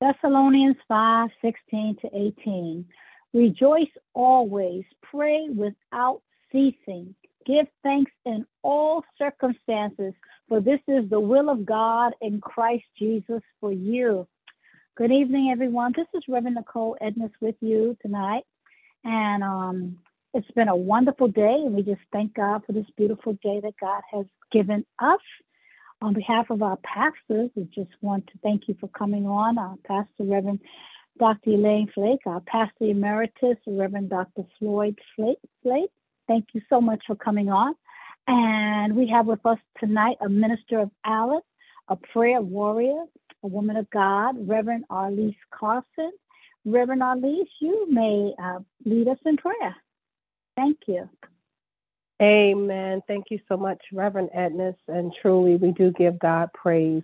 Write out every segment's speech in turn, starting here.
Thessalonians 5 16 to 18. Rejoice always, pray without ceasing, give thanks in all circumstances, for this is the will of God in Christ Jesus for you. Good evening, everyone. This is Reverend Nichole Edness with you tonight. And um, it's been a wonderful day, and we just thank God for this beautiful day that God has given us. On behalf of our pastors, we just want to thank you for coming on. Our pastor, Reverend Dr. Elaine Flake, our pastor emeritus, Reverend Dr. Floyd Flake. Flake. Thank you so much for coming on. And we have with us tonight a minister of Alice, a prayer warrior, a woman of God, Reverend Arlise Carson. Reverend Arlise, you may uh, lead us in prayer. Thank you. Amen. Thank you so much, Reverend Edness. And truly, we do give God praise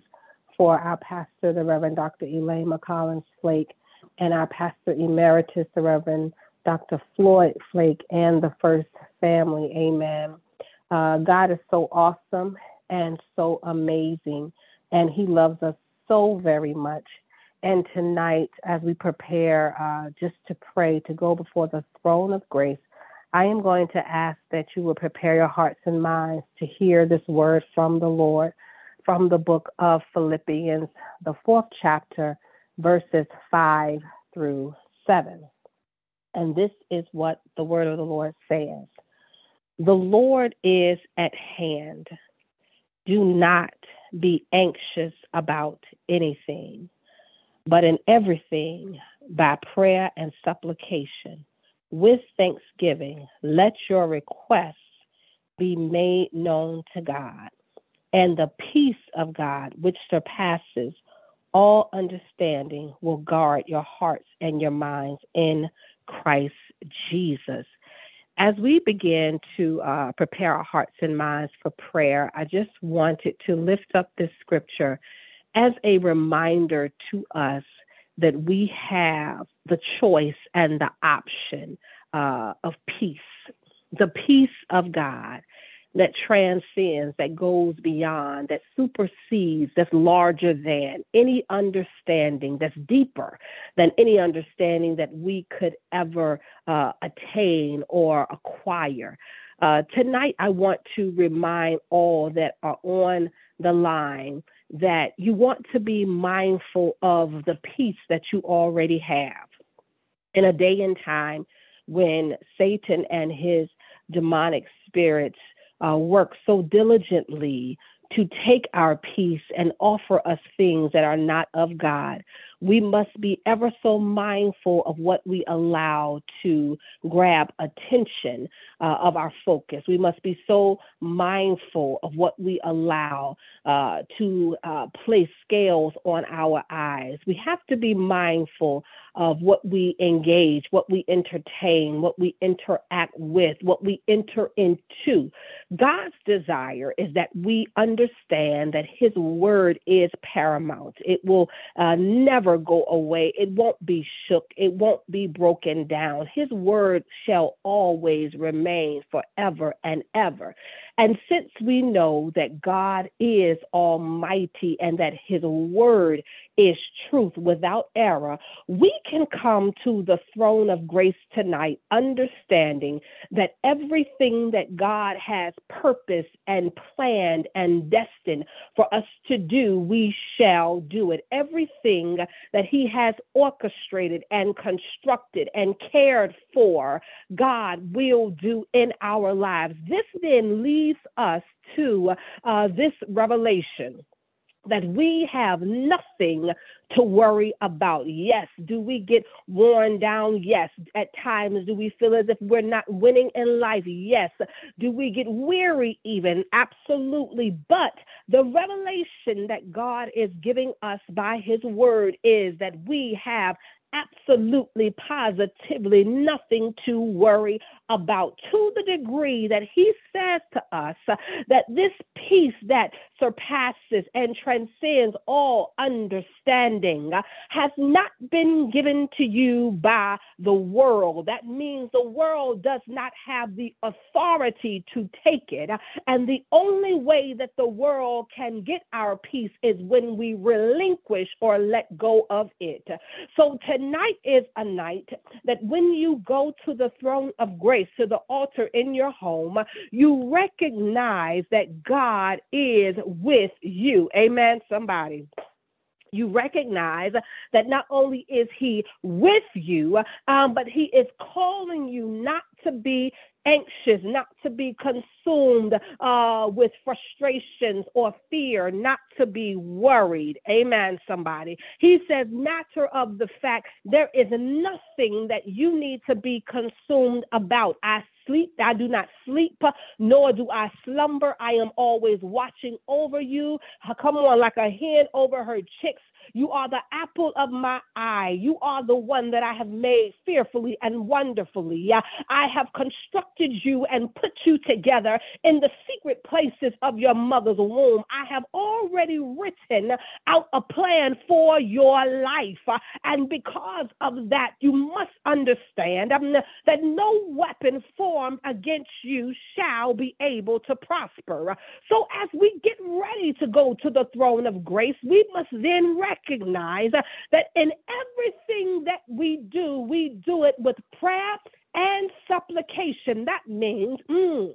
for our pastor, the Reverend Dr. Elaine McCollins Flake, and our pastor emeritus, the Reverend Dr. Floyd Flake, and the First Family. Amen. Uh, God is so awesome and so amazing, and He loves us so very much. And tonight, as we prepare uh, just to pray, to go before the throne of grace, I am going to ask that you will prepare your hearts and minds to hear this word from the Lord from the book of Philippians, the fourth chapter, verses 5 through 7. And this is what the word of the Lord says The Lord is at hand. Do not be anxious about anything, but in everything, by prayer and supplication with thanksgiving, let your requests be made known to God. And the peace of God, which surpasses all understanding, will guard your hearts and your minds in Christ Jesus. As we begin to uh, prepare our hearts and minds for prayer, I just wanted to lift up this scripture as a reminder to us that we have the choice and the option uh, of peace, the peace of God that transcends, that goes beyond, that supersedes, that's larger than any understanding, that's deeper than any understanding that we could ever uh, attain or acquire. Uh, tonight, I want to remind all that are on the line that you want to be mindful of the peace that you already have. In a day and time when Satan and his demonic spirits uh, work so diligently to take our peace and offer us things that are not of God, we must be ever so mindful of what we allow to grab attention uh, of our focus. We must be so mindful of what we allow uh, to uh, place scales on our eyes. We have to be mindful of what we engage, what we entertain, what we interact with, what we enter into. God's desire is that we understand that His word is paramount. It will uh, never never go away. It won't be shook. It won't be broken down. His word shall always remain forever and ever. And since we know that God is almighty and that his word is truth without error, we can come to the throne of grace tonight, understanding that everything that God has purposed and planned and destined for us to do, we shall do it. Everything that He has orchestrated and constructed and cared for, God will do in our lives. This then leads us to uh, this revelation that we have nothing to worry about. Yes. Do we get worn down? Yes. At times, do we feel as if we're not winning in life? Yes. Do we get weary even? Absolutely. But the revelation that God is giving us by his word is that we have absolutely, positively nothing to worry about to the degree that he says to us that this peace that surpasses and transcends all understanding has not been given to you by the world. That means the world does not have the authority to take it. And the only way that the world can get our peace is when we relinquish or let go of it. So tonight is a night that when you go to the throne of grace, to the altar in your home, you recognize that God is with you. Amen, somebody you recognize that not only is he with you, um, but he is calling you not to be anxious, not to be consumed uh, with frustrations or fear, not to be worried. Amen, somebody. He says, matter of the fact, there is nothing that you need to be consumed about. I sleep, I do not sleep, nor do I slumber. I am always watching over you. Come on, like a hen over her chicks. You are the apple of my eye. You are the one that I have made fearfully and wonderfully. I have constructed you and put you together in the secret places of your mother's womb. I have already written out a plan for your life. And because of that, you must understand um, that no weapon formed against you shall be able to prosper. So as we get ready to go to the throne of grace, we must then recognize recognize that in everything that we do, we do it with prayer and supplication. That means mm,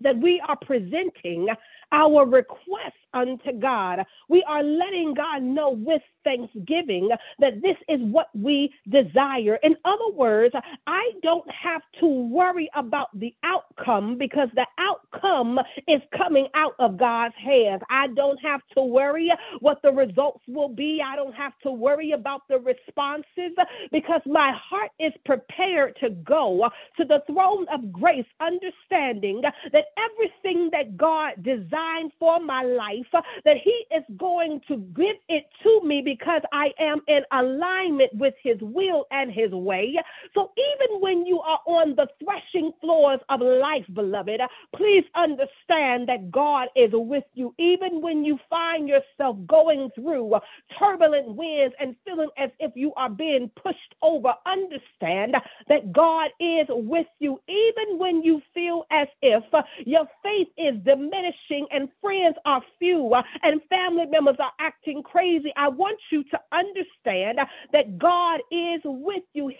that we are presenting our request unto God. We are letting God know with thanksgiving that this is what we desire. In other words, I don't have to worry about the outcome because the outcome is coming out of God's hands. I don't have to worry what the results will be. I don't have to worry about the responses because my heart is prepared to go to the throne of grace, understanding that everything that God designed for my life, that He is going to give it to me because I am in alignment with his will and his way. So even when you are on the threshing floors of life, beloved, please understand that God is with you. Even when you find yourself going through turbulent winds and feeling as if you are being pushed over, understand that God is with you. Even when you feel as if your faith is diminishing and friends are few Uh, and family members are acting crazy, I want you to understand that God is with you. He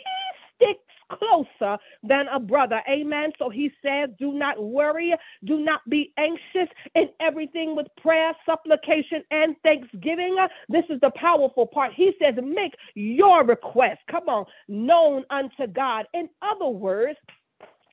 sticks closer than a brother. Amen. So he says, Do not worry, do not be anxious in everything with prayer, supplication, and thanksgiving. This is the powerful part. He says, Make your request, come on, known unto God. In other words,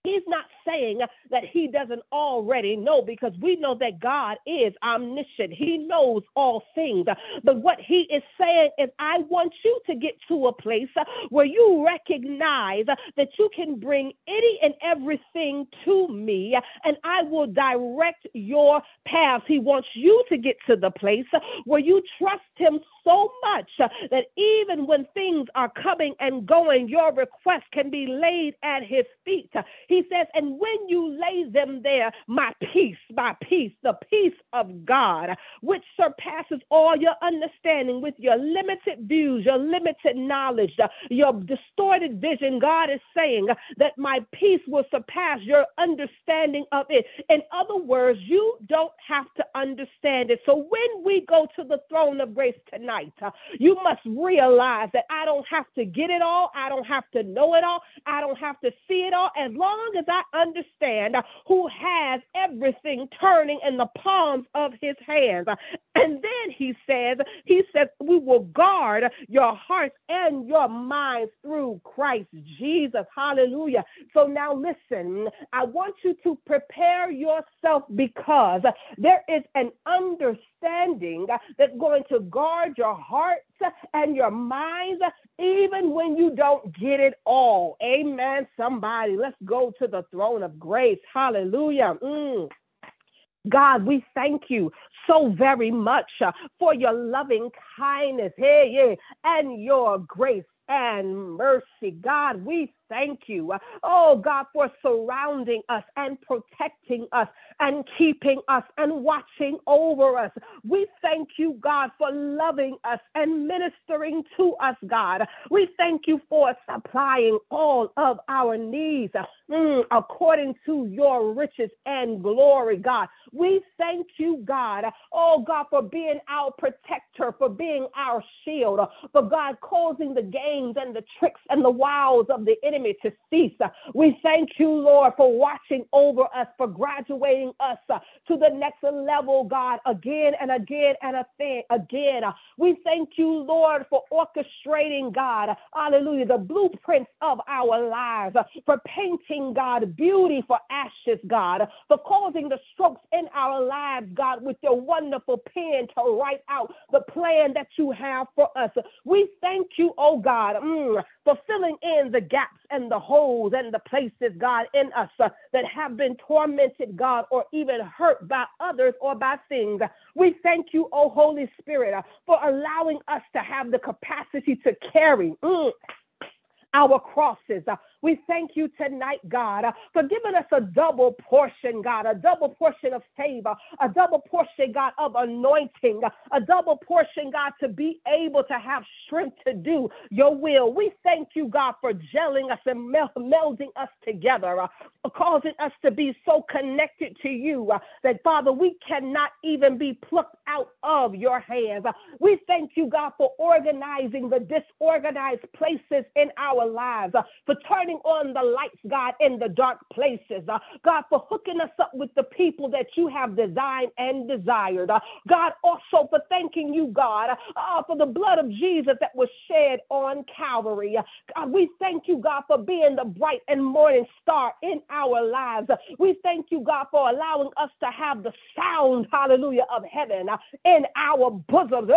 He's not saying that he doesn't already know because we know that God is omniscient. He knows all things. But what he is saying is, I want you to get to a place where you recognize that you can bring any and everything to me and I will direct your path. He wants you to get to the place where you trust him so much that even when things are coming and going, your request can be laid at his feet. He says, and when you lay them there, my peace, my peace, the peace of God, which surpasses all your understanding with your limited views, your limited knowledge, your distorted vision, God is saying that my peace will surpass your understanding of it. In other words, you don't have to understand it. So when we go to the throne of grace tonight, uh, you must realize that I don't have to get it all, I don't have to know it all, I don't have to see it all. As long as I understand who has everything turning in the palms of his hands. And then he says, he says, we will guard your hearts and your minds through Christ Jesus. Hallelujah. So now listen, I want you to prepare yourself because there is an understanding that's going to guard your hearts and your minds even when you don't get it all. Amen. Somebody, let's go to the throne of grace. Hallelujah. Mm. God, we thank you so very much uh, for your loving kindness, hey, yeah, and your grace and mercy. God, we thank you. Oh, God, for surrounding us and protecting us and keeping us and watching over us. We thank you, God, for loving us and ministering to us, God. We thank you for supplying all of our needs mm, according to your riches and glory, God. We thank you, God, oh God, for being our protector, for being our shield, for God causing the games and the tricks and the wiles of the enemy to cease. Uh, we thank you, Lord, for watching over us, for graduating us uh, to the next level, God, again and again and again. Uh, we thank you, Lord, for orchestrating, God, hallelujah, the blueprints of our lives, for painting, God, beauty for ashes, God, for causing the strokes in our lives, God, with your wonderful pen to write out the plan that you have for us. We thank you, oh God, mm, for filling in the gaps and the holes and the places, God, in us uh, that have been tormented, God, or even hurt by others or by things. We thank you, oh Holy Spirit, uh, for allowing us to have the capacity to carry. Mm, our crosses. Uh, we thank you tonight, God, uh, for giving us a double portion, God, a double portion of favor, a double portion, God, of anointing, a double portion, God, to be able to have strength to do your will. We thank you, God, for gelling us and melding us together, uh, causing us to be so connected to you uh, that, Father, we cannot even be plucked out of your hands. Uh, we thank you, God, for organizing the disorganized places in our lives, uh, for turning on the lights, God, in the dark places. Uh, God, for hooking us up with the people that you have designed and desired. Uh, God, also for thanking you, God, for the blood of Jesus that was shed on Calvary. God, we thank you, God, for being the bright and morning star in our lives. We thank you, God, for allowing us to have the sound, hallelujah, of heaven in our bosoms.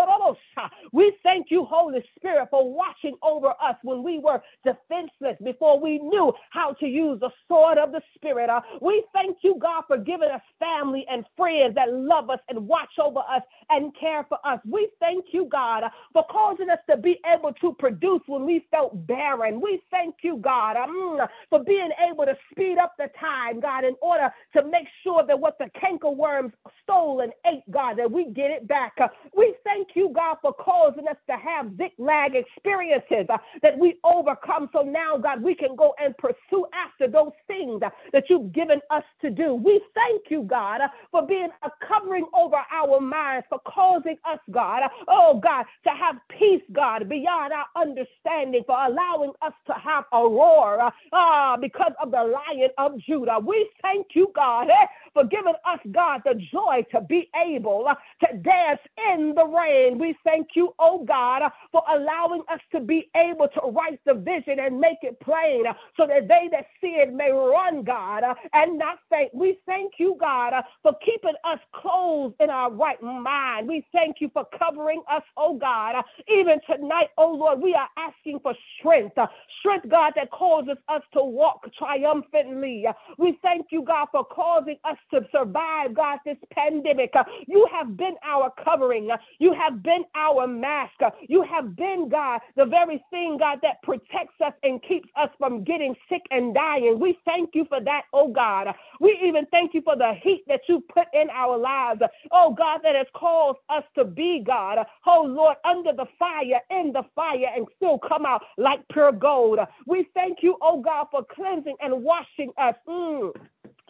We thank you, Holy Spirit, for watching over us when we were defenseless before we knew how to use the sword of the Spirit. Uh, we thank you, God, for giving us family and friends that love us and watch over us and care for us. We thank you, God, for causing us to be able to produce when we felt barren. We thank you, God, um, for being able to speed up the time, God, in order to make sure that what the cankerworms stole and ate, God, that we get it back. Uh, we thank you, God, for causing us to have zigzag experiences uh, that we overcome. Come so now, God, we can go and pursue after those things that you've given us to do. We thank you, God, for being a covering over our minds, for causing us, God, oh God, to have peace, God, beyond our understanding, for allowing us to have a roar uh, because of the lion of Judah. We thank you, God, eh, for giving us, God, the joy to be able to dance in the rain. We thank you, oh God, for allowing us to be able to write the vision and make it plain so that they that see it may run, God, and not faint. We thank you, God, for keeping us clothed in our right mind. We thank you for covering us, oh God. Even tonight, oh Lord, we are asking for strength. Strength, God, that causes us to walk triumphantly. We thank you, God, for causing us to survive, God, this pandemic. Uh, you have been our covering. Uh, you have been our mask. Uh, you have been, God, the very thing, God, that protects us and keeps us from getting sick and dying. We thank you for that, oh God. We even thank you for the heat that you put in our lives, oh God, that has caused us to be, God, oh Lord, under the fire, in the fire, and still come out like pure gold. We thank you, oh God, for cleansing and washing us. Mm.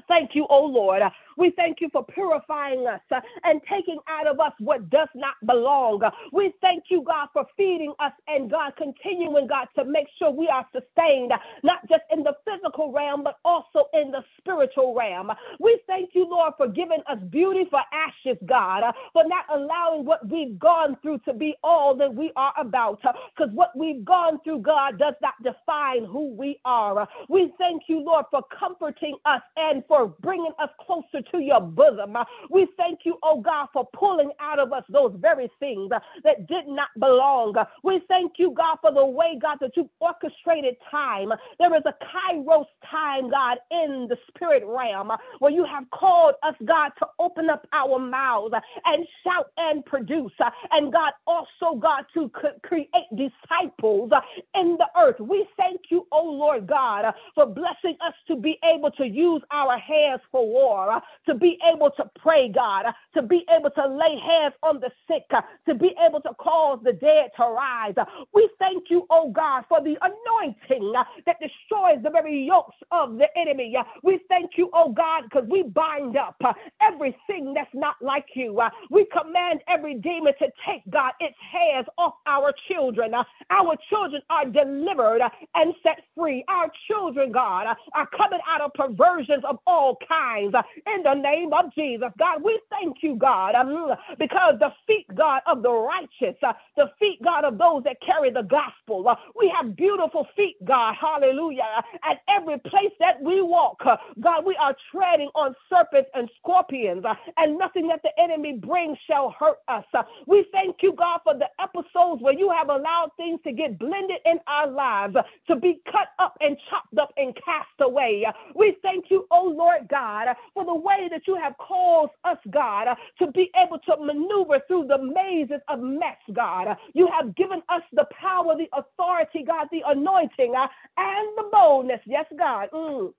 Thank you, oh Lord. We thank you for purifying us and taking out of us what does not belong. We thank you, God, for feeding us and God continuing, God, to make sure we are sustained, not just in the physical realm, but also in the spiritual realm. We thank you, Lord, for giving us beauty for ashes, God, for not allowing what we've gone through to be all that we are about. Because what we've gone through, God, does not define who we are. We thank you, Lord, for comforting us and for bringing us closer to your bosom. We thank you, oh God, for pulling out of us those very things that did not belong. We thank you, God, for the way, God, that you've orchestrated time. There is a kairos time, God, in the spirit realm where you have called us, God, to open up our mouths and shout and produce. And God, also, God, to create disciples in the earth. We thank you, oh Lord God, for blessing us to be able to use our hands for war, uh, to be able to pray, God, uh, to be able to lay hands on the sick, uh, to be able to cause the dead to rise. We thank you, oh God, for the anointing that destroys the very yokes of the enemy. We thank you, oh God, because we bind up everything that's not like you. We command every demon to take, God, its hands off our children. Our children are delivered and set free. Our children, God, are coming out of perversions of all kinds in the name of Jesus. God, we thank you, God, um, because the feet, God, of the righteous, uh, the feet, God, of those that carry the gospel, uh, we have beautiful feet, God, hallelujah. At every place that we walk, uh, God, we are treading on serpents and scorpions, and nothing that the enemy brings shall hurt us. We thank you, God, for the episodes where you have allowed things to get blended in our lives, to be cut up and chopped up and cast away. We thank you, oh Lord God, for the way that you have caused us, God, to be able to maneuver through the mazes of mess, God. You have given us the power, the authority, God, the anointing, and the boldness. Yes, God. Mm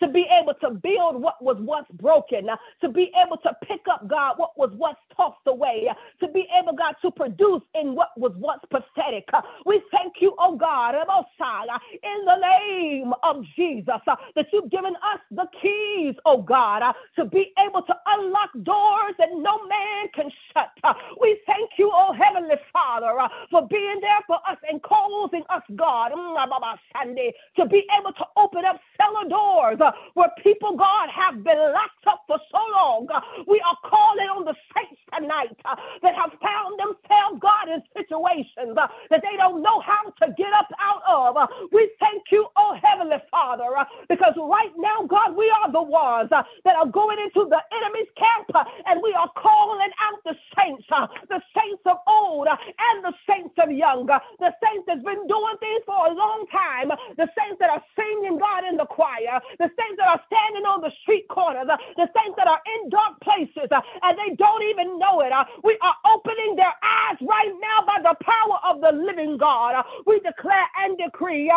to be able to build what was once broken, uh, to be able to pick up, God, what was once tossed away, to be able, God, to produce in what was once pathetic. We thank you, oh God, in the name of Jesus, that you've given us the keys, oh God, to be able to unlock doors that no man can shut. We thank you, oh Heavenly Father, for being there for us and causing us, God, mm, to be able to open up cellar doors where people, God, have been locked up for so long. We are calling on the saints tonight uh, that have found themselves, God, in situations uh, that they don't know how to get up out of. Uh, we thank you, oh Heavenly Father, uh, because right now, God, we are the ones that are going into the enemy's camp and we are calling out the saints, the saints of old and the of young, the saints that's been doing things for a long time, the saints that are singing, God, in the choir, the saints that are standing on the street corners, the saints that are in dark places and they don't even know it. We are opening their eyes right now by the power of the living God. We declare and decree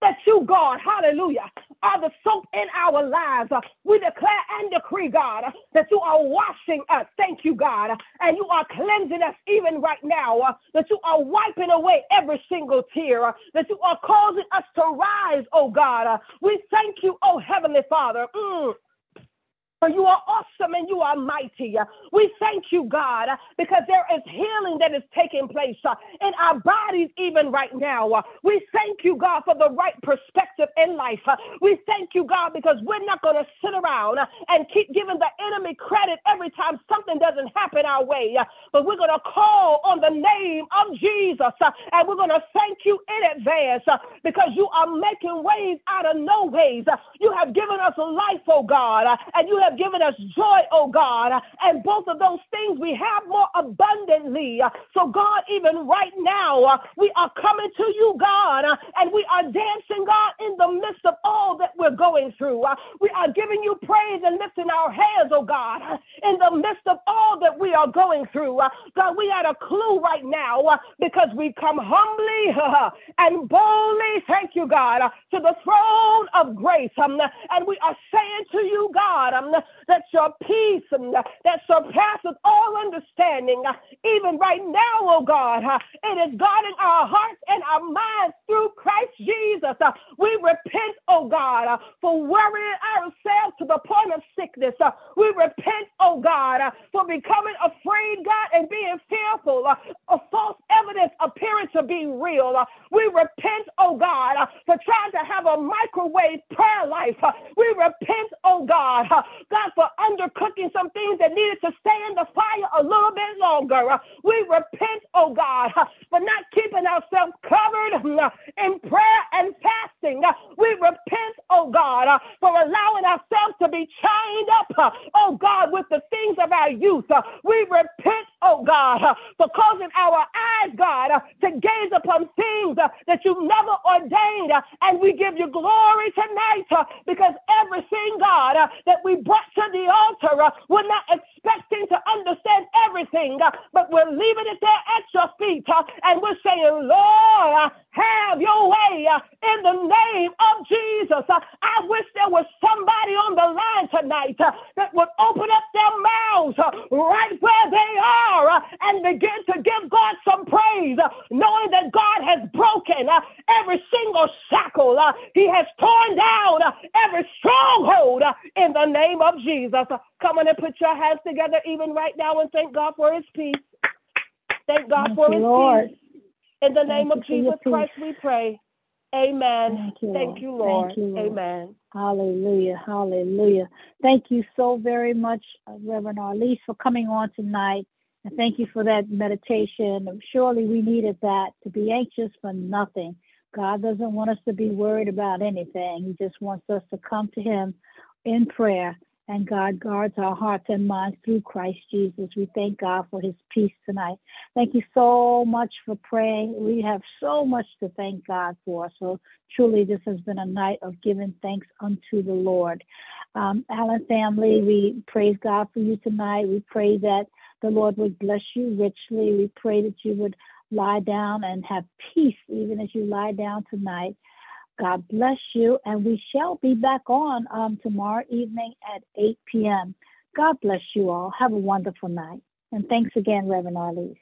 that you, God, hallelujah, are the soap in our lives. We declare and decree, God, that you are washing us. Thank you, God. And you are cleansing us even right now. That you are wiping away every single tear. That you are causing us to rise, oh God. We thank you, oh Heavenly Father. Mm for you are awesome and you are mighty. We thank you, God, because there is healing that is taking place uh, in our bodies even right now. Uh, we thank you, God, for the right perspective in life. Uh, we thank you, God, because we're not going to sit around uh, and keep giving the enemy credit every time something doesn't happen our way, but we're going to call on the name of Jesus and we're going to thank you in advance because you are making ways out of no ways. You have given us life, oh God, and you have have given us joy, oh God, and both of those things we have more abundantly. So, God, even right now, we are coming to you, God, and we are dancing, God, in the midst of all that we're going through. We are giving you praise and lifting our hands, oh God, in the midst of all that we are going through. God, we had a clue right now because we come humbly and boldly, thank you, God, to the throne of grace. Um, and we are saying to you, God, um, that your peace um, that surpasses all understanding, uh, even right now, oh God, uh, it is guarding our hearts and our minds through Christ Jesus. Uh, we repent, oh God, for worrying ourselves to the point of sickness. We repent, oh God, for becoming afraid, God, and being fearful of false evidence appearing to be real. We repent, oh God, for trying to have a microwave prayer life. We repent, oh God, God, for undercooking some things that needed to stay in the fire a little bit longer. Uh, we repent, oh God, uh, for not keeping ourselves covered uh, in prayer and fasting. We repent, oh God, for allowing ourselves to be chained up, oh God, with the things of our youth. We repent, oh God, for causing our eyes, God, uh, to gaze upon things uh, that you never ordained. uh, and we give you glory tonight uh, because everything, God, uh, that we brought to the altar, uh, we're not expecting to understand everything, but we're leaving it there at your feet. and we're saying, Lord, have your way in the name of Jesus. I wish there was somebody on the line tonight that would open up their mouths right where they are and begin to give God some praise, uh, knowing that God has broken uh, every single shackle. uh, he has torn down every stronghold in the name of Jesus. Come on and put your hands together even right now and thank God for his peace. Thank God Thank for his Lord. peace. In the name of Jesus. Christ, we pray. Amen. Thank you, Thank Lord. you, Lord. Thank you, Lord. Amen. Hallelujah. Hallelujah. Thank you so very much, Reverend Arlise, for coming on tonight. And thank you for that meditation. Surely we needed that to be anxious for nothing. God doesn't want us to be worried about anything. He just wants us to come to Him in prayer. And God guards our hearts and minds through Christ Jesus. We thank God for His peace tonight. Thank you so much for praying. We have so much to thank God for. So truly, this has been a night of giving thanks unto the Lord. Um, Allen family, we praise God for you tonight. We pray that the Lord would bless you richly. We pray that you would lie down and have peace even as you lie down tonight. God bless you, and we shall be back on um, tomorrow evening at 8 p.m. God bless you all. Have a wonderful night. And thanks again, Reverend Arlise.